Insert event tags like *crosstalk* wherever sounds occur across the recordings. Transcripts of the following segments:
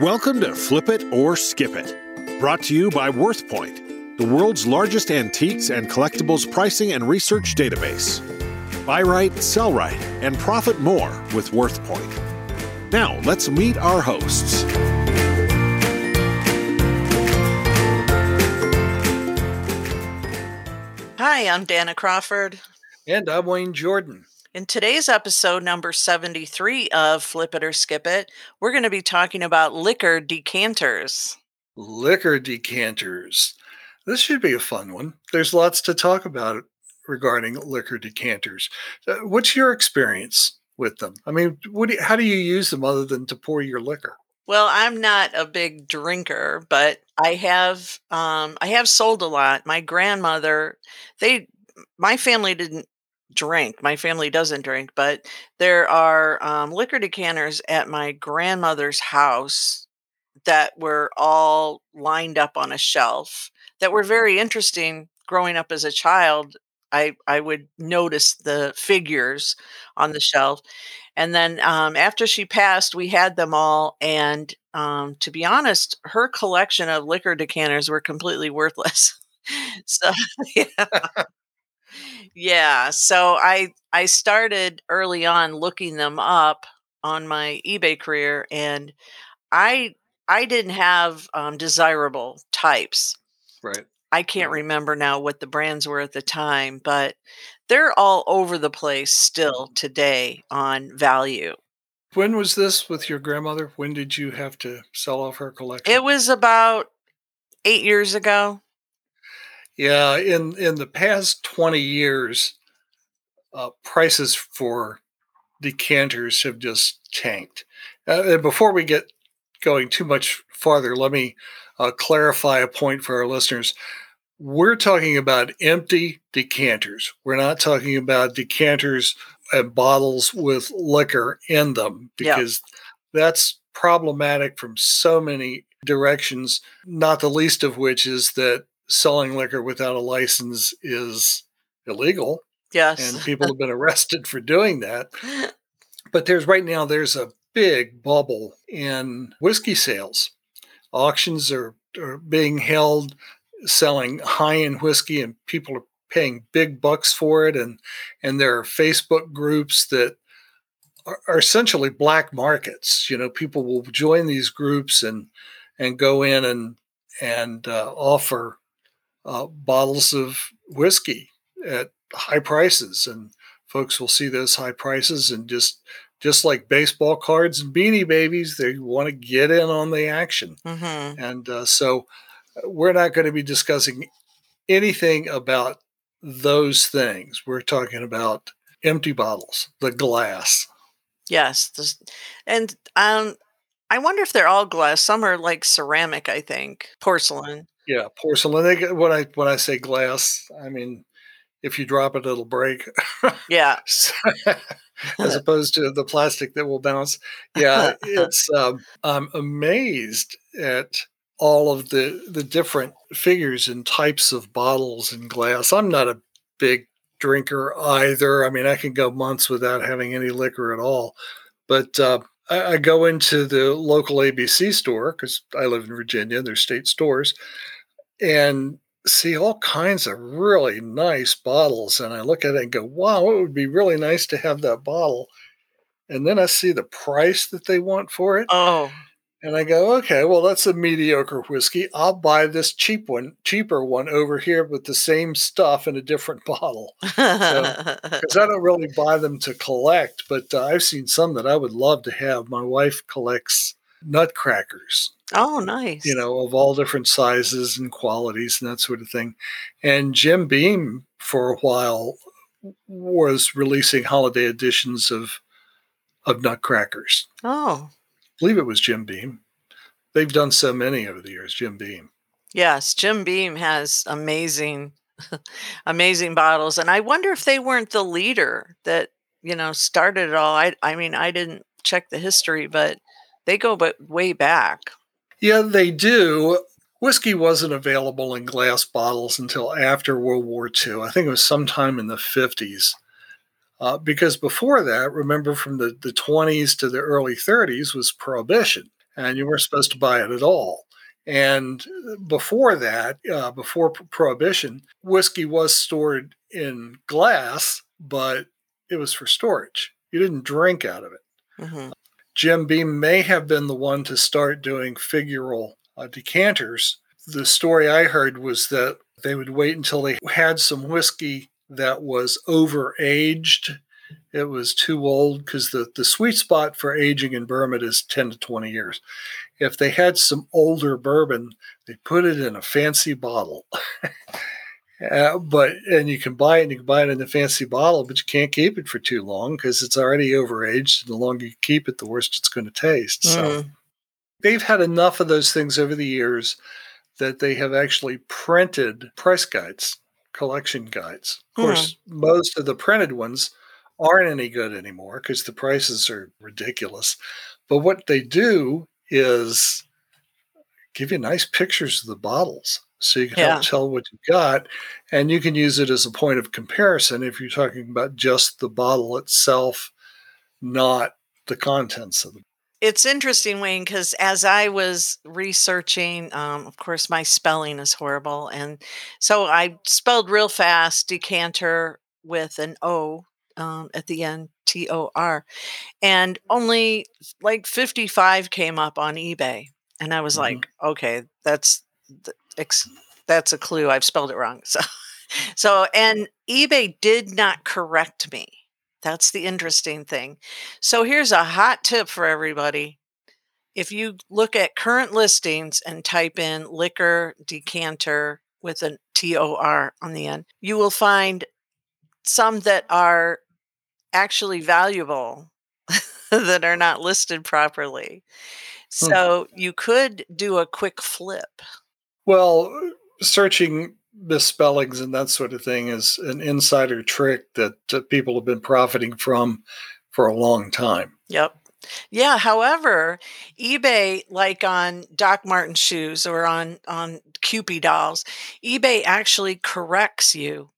Welcome to Flip It or Skip It, brought to you by WorthPoint, the world's largest antiques and collectibles pricing and research database. Buy right, sell right, and profit more with WorthPoint. Now, let's meet our hosts. Hi, I'm Dana Crawford. And I'm Wayne Jordan. In today's episode, number 73 of Flip It or Skip It, we're going to be talking about liquor decanters. Liquor decanters. This should be a fun one. There's lots to talk about regarding liquor decanters. Uh, what's your experience with them? I mean, what do you, how do you use them other than to pour your liquor? Well, I'm not a big drinker, but I have um, I have sold a lot. My grandmother, they my family didn't drink. My family doesn't drink, but there are um, liquor decanters at my grandmother's house that were all lined up on a shelf that were very interesting growing up as a child. I, I would notice the figures on the shelf. And then um, after she passed, we had them all. And um, to be honest, her collection of liquor decanters were completely worthless. *laughs* so, *laughs* yeah. Yeah, so I I started early on looking them up on my eBay career, and I I didn't have um, desirable types. Right. I can't remember now what the brands were at the time, but they're all over the place still Mm-hmm. today on value. When was this with your grandmother? When did you have to sell off her collection? It was about eight years ago. Yeah, in in the past 20 years, uh, prices for decanters have just tanked. Uh, and before we get going too much farther, let me uh, clarify a point for our listeners. We're talking about empty decanters. We're not talking about decanters and bottles with liquor in them Yeah. because that's problematic from so many directions, not the least of which is that selling liquor without a license is illegal Yes. and people have been *laughs* arrested for doing that. But there's right now there's a big bubble in whiskey sales. Auctions are, are being held selling high-end whiskey and people are paying big bucks for it and and there are Facebook groups that are, are essentially black markets. You know, people will join these groups and and go in and and uh, offer uh, bottles of whiskey at high prices, and folks will see those high prices and just just like baseball cards and beanie babies, they want to get in on the action. hmm And uh, so, uh, we're not going to be discussing anything about those things. We're talking about empty bottles, the glass. Yes. this- And um, I wonder if they're all glass. Some are like ceramic, I think, porcelain. Yeah, porcelain. They, get- when I when I say glass, I mean if you drop it, it'll break. Yeah. *laughs* So- as *laughs* opposed to the plastic that will bounce. Yeah, *laughs* it's um, I'm amazed at all of the the different figures and types of bottles and glass. I'm not a big drinker either. I mean, I can go months without having any liquor at all. But uh, I, I go into the local ABC store because I live in Virginia. There's state stores, and see all kinds of really nice bottles and I look at it and go, wow, it would be really nice to have that bottle. And then I see the price that they want for it. Oh, And I go, okay, well, that's a mediocre whiskey. I'll buy this cheap one, cheaper one over here with the same stuff in a different *laughs* bottle. Because *laughs* I don't really buy them to collect, but uh, I've seen some that I would love to have. My wife collects nutcrackers oh, nice. you know, of all different sizes and qualities and that sort of thing. And Jim Beam, for a while, was releasing holiday editions of of Nutcrackers. Oh, believe it was Jim Beam. They've done so many over the years. Jim Beam. yes. Jim Beam has amazing, *laughs* amazing bottles, and I wonder if they weren't the leader that you know started it all. I, I mean, I didn't check the history, but they go but way back. Yeah, they do. Whiskey wasn't available in glass bottles until after World War II. I think it was sometime in the 50s. Uh, because before that, remember from the, the 20s to the early 30s was prohibition. and you weren't supposed to buy it at all. And before that, uh, before Prohibition, whiskey was stored in glass, but it was for storage. You didn't drink out of it. Mm-hmm. Jim Beam may have been the one to start doing figural uh, decanters. The story I heard was that they would wait until they had some whiskey that was overaged. It was too old because the, the sweet spot for aging in bourbon is 10 to 20 years. If they had some older bourbon, they put it in a fancy bottle. *laughs* Uh, but and you can buy it and you can buy it in a fancy bottle, but you can't keep it for too long because it's already overaged. And the longer you keep it, the worse it's going to taste. Mm. So they've had enough of those things over the years that they have actually printed price guides, collection guides. Of course, hmm. most of the printed ones aren't any good anymore because the prices are ridiculous. But what they do is give you nice pictures of the bottles so you can yeah. tell what you've got and you can use it as a point of comparison if you're talking about just the bottle itself not the contents of the it's interesting, Wayne, because as I was researching, um, of course, my spelling is horrible. And so I spelled real fast decanter with an O um, at the end, T O R. And only like 55 came up on eBay. And I was mm-hmm. like, okay, that's that's a clue. I've spelled it wrong. *laughs* So, so, and eBay did not correct me. That's the interesting thing. So here's a hot tip for everybody. If you look at current listings and type in liquor decanter with a a T O R on the end, you will find some that are actually valuable *laughs* that are not listed properly. Hmm. So hmm. you could do a quick flip. Well, searching misspellings and that sort of thing is an insider trick that uh, people have been profiting from for a long time. Yep. Yeah. However, eBay, like on Doc Martin shoes or on on Kewpie dolls, eBay actually corrects you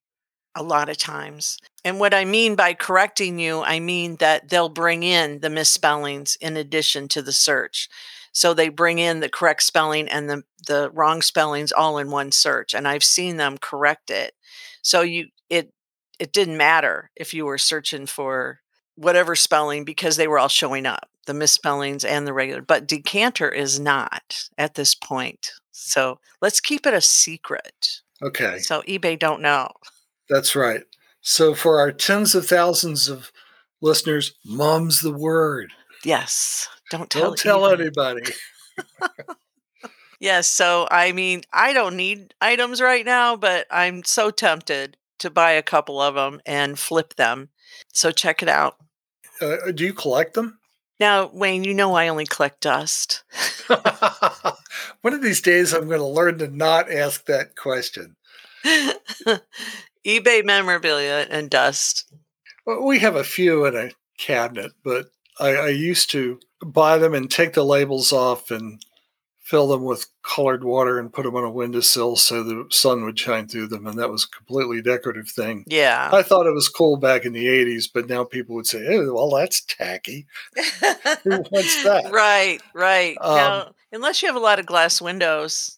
a lot of times. And what I mean by correcting you, I mean that they'll bring in the misspellings in addition to the search. So they bring in the correct spelling and the, the wrong spellings all in one search. And I've seen them correct it. So you it it didn't matter if you were searching for whatever spelling because they were all showing up, the misspellings and the regular. But decanter is not at this point. So let's keep it a secret. Okay. So eBay don't know. That's right. So for our tens of thousands of listeners, mom's the word. Yes. Don't tell, don't tell anybody. *laughs* yes. So, I mean, I don't need items right now, but I'm so tempted to buy a couple of them and flip them. So, check it out. Uh, do you collect them? Now, Wayne, you know I only collect dust. *laughs* One of these days, I'm going to learn to not ask that question. *laughs* eBay memorabilia and dust. Well, we have a few in a cabinet, but I, I used to buy them and take the labels off and fill them with colored water and put them on a windowsill so the sun would shine through them. And that was a completely decorative thing. Yeah. I thought it was cool back in the 80s, but now people would say, oh, well, that's tacky. *laughs* Who wants that? Right, right. Um, now, unless you have a lot of glass windows,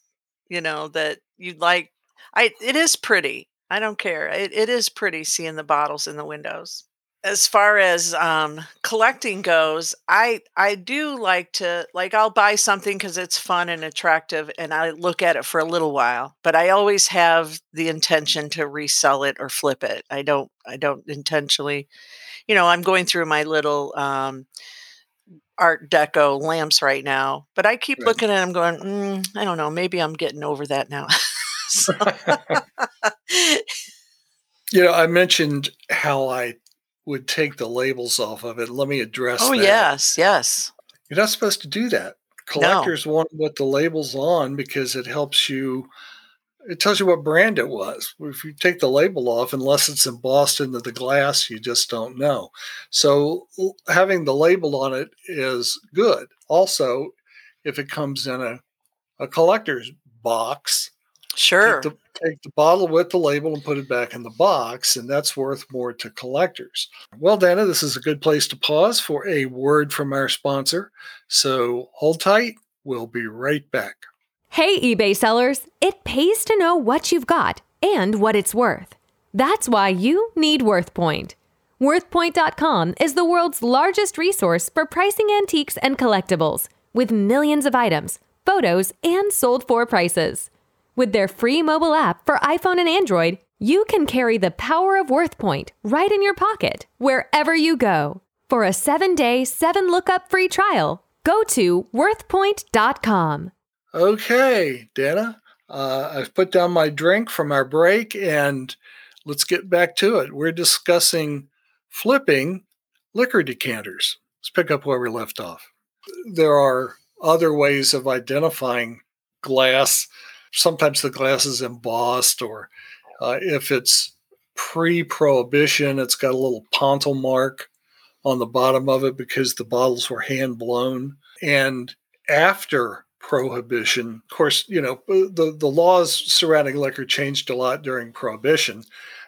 you know, that you'd like, I, it is pretty. I don't care. It, it is pretty seeing the bottles in the windows as far as um, collecting goes, I I do like to like I'll buy something because it's fun and attractive, and I look at it for a little while. But I always have the intention to resell it or flip it. I don't I don't intentionally, you know, I'm going through my little um, Art Deco lamps right now, but I keep right. looking at them, going, mm, I don't know, maybe I'm getting over that now. *laughs* *laughs* you know, I mentioned how I would take the labels off of it. Let me address oh, that. yes, yes. You're not supposed to do that. Collectors no. want what the labels on because it helps you. It tells you what brand it was. If you take the label off, unless it's embossed into the glass, you just don't know. So having the label on it is good. Also, if it comes in a, a collector's box, Sure. Take the, take the, bottle with the label and put it back in the box, and that's worth more to collectors. Well, Dana, this is a good place to pause for a word from our sponsor. So hold tight, We'll be right back. Hey, eBay sellers, it pays to know what you've got and what it's worth. That's why you need WorthPoint. WorthPoint.com is the world's largest resource for pricing antiques and collectibles, with millions of items, photos, and sold for prices. With their free mobile app for iPhone and Android, you can carry the power of WorthPoint right in your pocket, wherever you go. For a seven day, seven lookup free trial, go to worthpoint.com. Okay, Dana, uh, I've put down my drink from our break and let's get back to it. We're discussing flipping liquor decanters. Let's pick up where we left off. There are other ways of identifying glass. Sometimes the glass is embossed, or uh, if it's pre prohibition, it's got a little pontil mark on the bottom of it because the bottles were hand blown. And after prohibition, of course, you know, the, the laws surrounding liquor changed a lot during prohibition.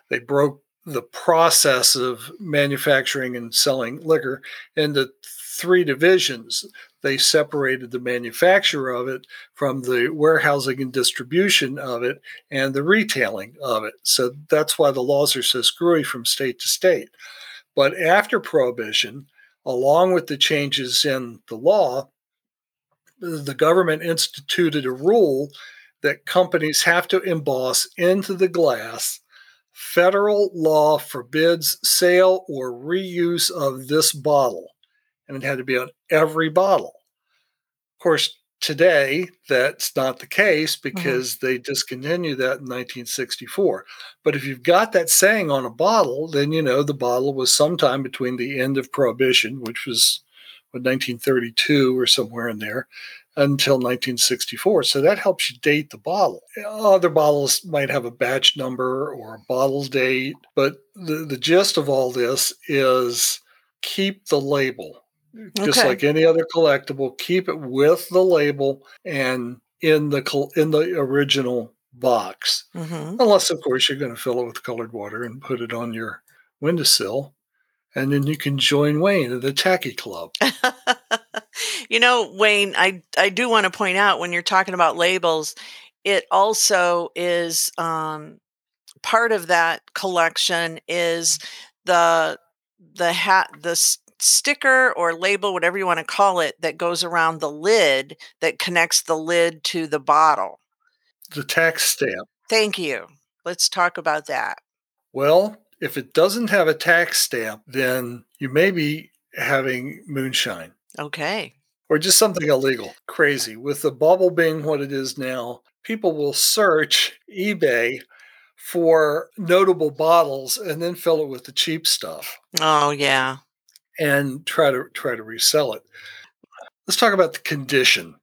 They broke the process of manufacturing and selling liquor into three divisions. They separated the manufacture of it from the warehousing and distribution of it and the retailing of it. So that's why the laws are so screwy from state to state. But after Prohibition, along with the changes in the law, the government instituted a rule that companies have to emboss into the glass federal law forbids sale or reuse of this bottle. And it had to be on every bottle. Of course, today that's not the case mm-hmm. because mm-hmm. they discontinued that in 1964. But if you've got that saying on a bottle, then you know the bottle was sometime between the end of Prohibition, which was 1932 or somewhere in there, until 1964. So that helps you date the bottle. Other bottles might have a batch number or a bottle date, but the, the gist of all this is keep the label. Just okay. like any other collectible, keep it with the label and in the in the original box. Mm-hmm. Unless, of course, you're going to fill it with colored water and put it on your windowsill and then you can join Wayne at the Tacky Club. *laughs* you know, Wayne, I I do want to point out when you're talking about labels, it also is um, part of that collection is the the hat the sticker or label whatever you want to call it that goes around the lid that connects the lid to the bottle the tax stamp thank you let's talk about that well if it doesn't have a tax stamp, then you may be having moonshine. Okay. Or just something illegal. Crazy. With the bubble being what it is now, people will search eBay for notable bottles and then fill it with the cheap stuff. Oh yeah. And try to try to resell it. Let's talk about the condition.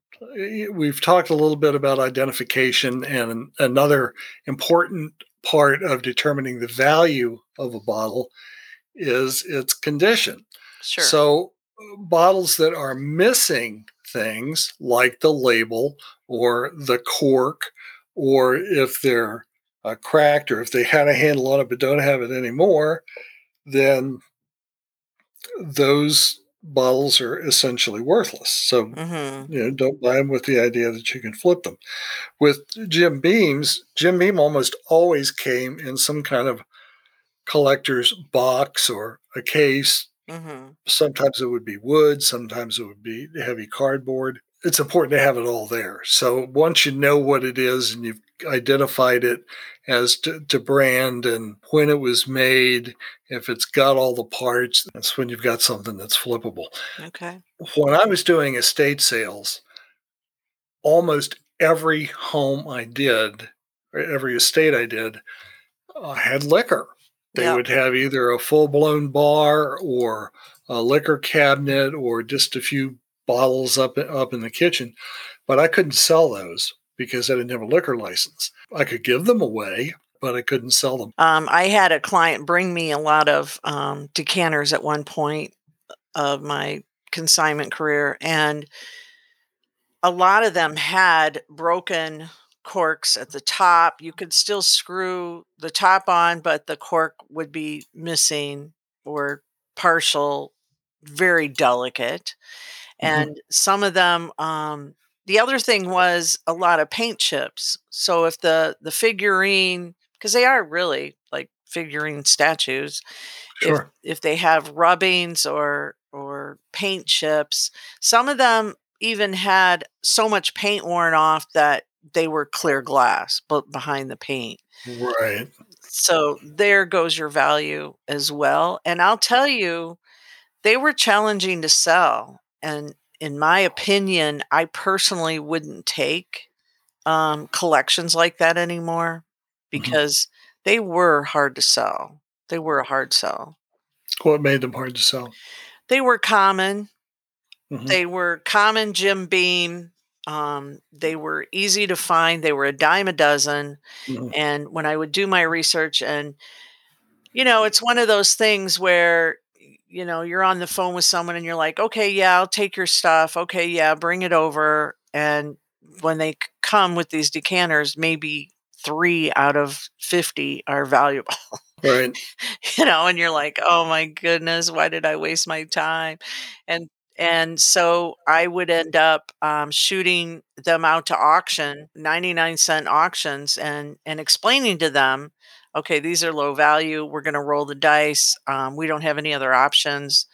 We've talked a little bit about identification and another important part of determining the value of a bottle is its condition. Sure. So, bottles that are missing things like the label or the cork, or if they're uh, cracked or if they had a handle on it but don't have it anymore, then those bottles are essentially worthless. So, mm-hmm. you know, don't buy them with the idea that you can flip them. With Jim Beams, Jim Beam almost always came in some kind of collector's box or a case. Mm-hmm. Sometimes it would be wood, sometimes it would be heavy cardboard. It's important to have it all there. So once you know what it is and you've identified it as to, to, brand and when it was made, if it's got all the parts, that's when you've got something that's flippable. Okay. When I was doing estate sales, almost every home I did, every estate I did, uh, had liquor. They yep. would have either a full blown bar or a liquor cabinet or just a few bottles up up in the kitchen, but I couldn't sell those because I didn't have a liquor license. I could give them away, but I couldn't sell them. Um, I had a client bring me a lot of um, decanters at one point of my consignment career, and a lot of them had broken corks at the top. You could still screw the top on, but the cork would be missing or partial, very delicate. Mm-hmm. And some of them um, the other thing was a lot of paint chips. So if the the figurine because they are really like figurine statues, Sure. if if they have rubbings or or paint chips, some of them even had so much paint worn off that they were clear glass but behind the paint. Right. So there goes your value as well. And I'll tell you, they were challenging to sell. And in my opinion, I personally wouldn't take um, collections like that anymore because they were hard to sell. They were a hard sell. What made them hard to sell? They were common. Mhm. They were common Jim Beam. Um, they were easy to find. They were a dime a dozen. Mhm. And when I would do my research, and you know, it's one of those things where you know you're on the phone with someone and you're like, okay, yeah, I'll take your stuff. Okay, yeah, bring it over. And when they come with these decanters, maybe three out of 50 are *laughs* valuable. Right. you know and you're like oh my goodness why did i waste my time and and so i would end up um, shooting them out to auction 99 cent auctions and and explaining to them okay these are low value we're going to roll the dice um, we don't have any other options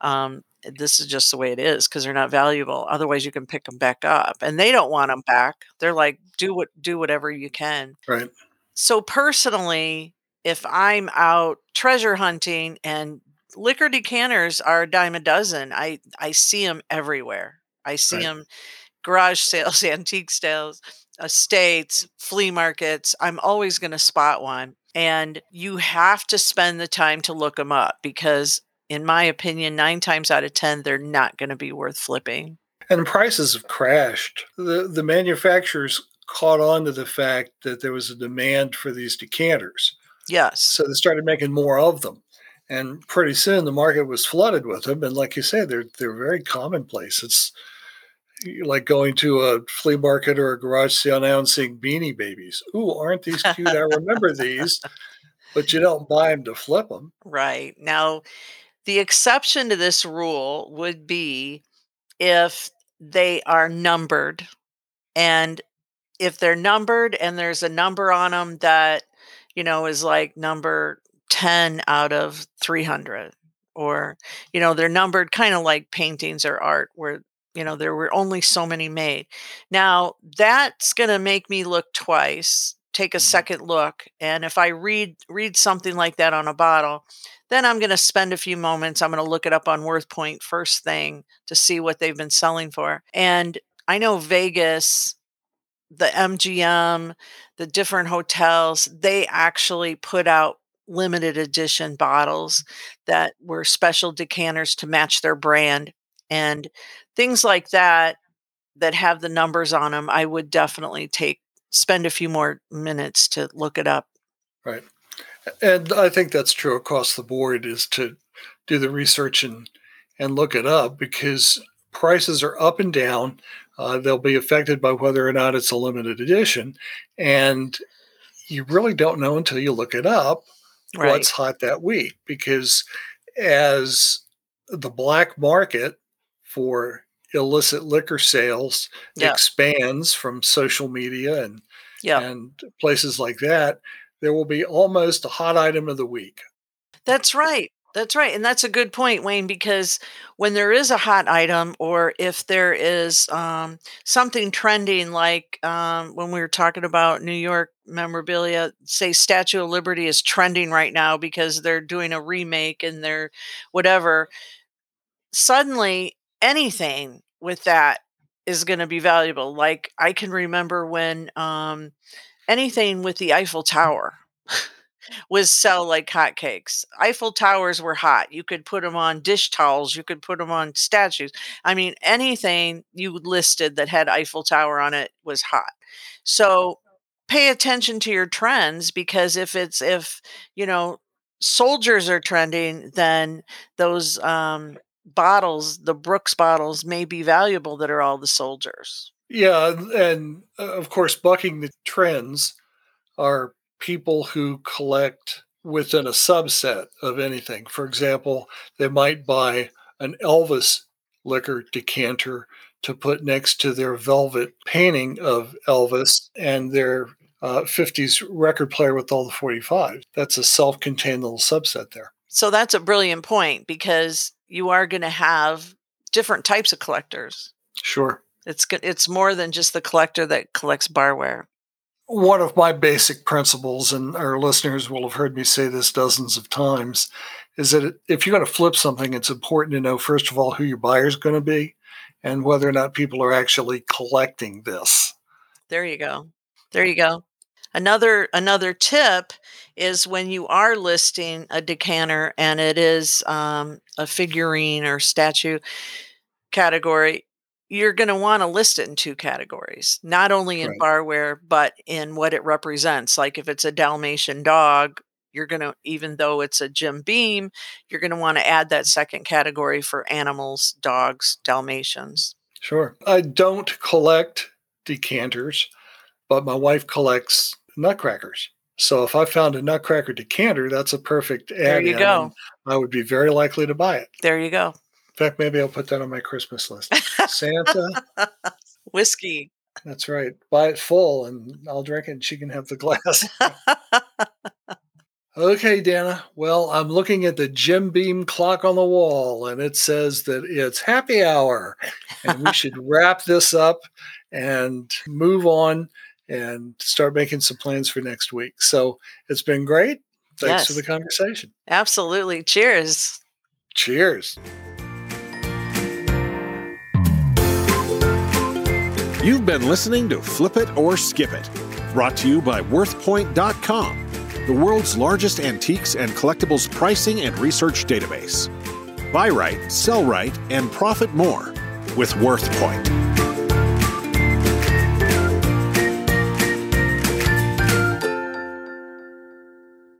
um, this is just the way it is because they're not valuable otherwise you can pick them back up and they don't want them back they're like do what do whatever you can Right. so personally, if I'm out treasure hunting and liquor decanters are a dime a dozen, I I see them everywhere. I see Right. them garage *laughs* sales, antique sales, estates, flea markets. I'm always going to spot one, and you have to spend the time to look them up because, in my opinion, nine times out of ten, they're not going to be worth flipping. And prices have crashed. The the manufacturers caught on to the fact that there was a demand for these decanters. Yes. So they started making more of them. And pretty soon the market was flooded with them. And like you say, they're they're very commonplace. It's like going to a flea market or a garage sale now and seeing beanie babies. Ooh, aren't these cute? I remember these, but you don't buy them to flip them. Right. Now, the exception to this rule would be if they are numbered. And if they're numbered and there's a number on them that, you know, is like number 10 out of 300, or, you know, they're numbered kind of like paintings or art where, you know, there were only so many made. Now, that's going to make me look twice, take a Mhm. second look. And if I read read something like that on a bottle, then I'm going to spend a few moments. I'm going to look it up on WorthPoint first thing to see what they've been selling for. And I know Vegas, the MGM, the different hotels, they actually put out limited edition bottles that were special decanters to match their brand and things like that that have the numbers on them. I would definitely take spend a few more minutes to look it up. Right. And I think that's true across the board is to do the research and and look it up because prices are up and down. Uh, they'll be affected by whether or not it's a limited edition, and you really don't know until you look it up Right. what's hot that week. Because as the black market for illicit liquor sales Yeah. expands from social media and Yeah. and places like that, there will be almost a hot item of the week. That's right. That's right. And that's a good point, Wayne, because when there is a hot item or if there is um, something trending, like um, when we were talking about New York memorabilia, say Statue of Liberty is trending right now because they're doing a remake and they're whatever, suddenly anything with that is going to be valuable. Like I can remember when um, anything with the Eiffel Tower *laughs* was sell like hotcakes. Eiffel Towers were hot. You could put them on dish towels. You could put them on statues. I mean, anything you listed that had Eiffel Tower on it was hot. So pay attention to your trends because if it's if you know soldiers are trending, then those um, bottles, the Brooks bottles, may be valuable that are all the soldiers. Yeah, and- uh, of course, bucking the trends are people who collect within a subset of anything. For example, they might buy an Elvis liquor decanter to put next to their velvet painting of Elvis and their uh, 50s record player with all the 45. That's a self contained little subset there. So that's a brilliant point because you are going to have different types of collectors. Sure. It's it's more than just the collector that collects barware. One of my basic principles, and our listeners will have heard me say this dozens of times, is that if you're going to flip something, it's important to know, first of all, who your buyer is going to be and whether or not people are actually collecting this. There you go. There you go. Another another tip is when you are listing a decanter and it is um, a figurine or statue category, you're going to want to list it in two categories, not only in Right. barware, but in what it represents. Like if it's a Dalmatian dog, you're going to, even though it's a Jim Beam, you're going to want to add that second category for animals, dogs, Dalmatians. Sure. I don't collect decanters, but my wife collects nutcrackers. So if I found a nutcracker decanter, that's a perfect There you go. I would be very likely to buy it. There you go. In fact, maybe I'll put that on my Christmas list. Santa, *laughs* Whiskey. that's right. Buy it full and I'll drink it and she can have the glass. *laughs* Okay, Dana. Well, I'm looking at the Jim Beam clock on the wall and it says that it's happy hour and we should *laughs* wrap this up and move on and start making some plans for next week. So it's been great. Thanks for the conversation. Absolutely. Cheers. Cheers. You've been listening to Flip It or Skip It, brought to you by WorthPoint.com, the world's largest antiques and collectibles pricing and research database. Buy right, sell right, and profit more with WorthPoint.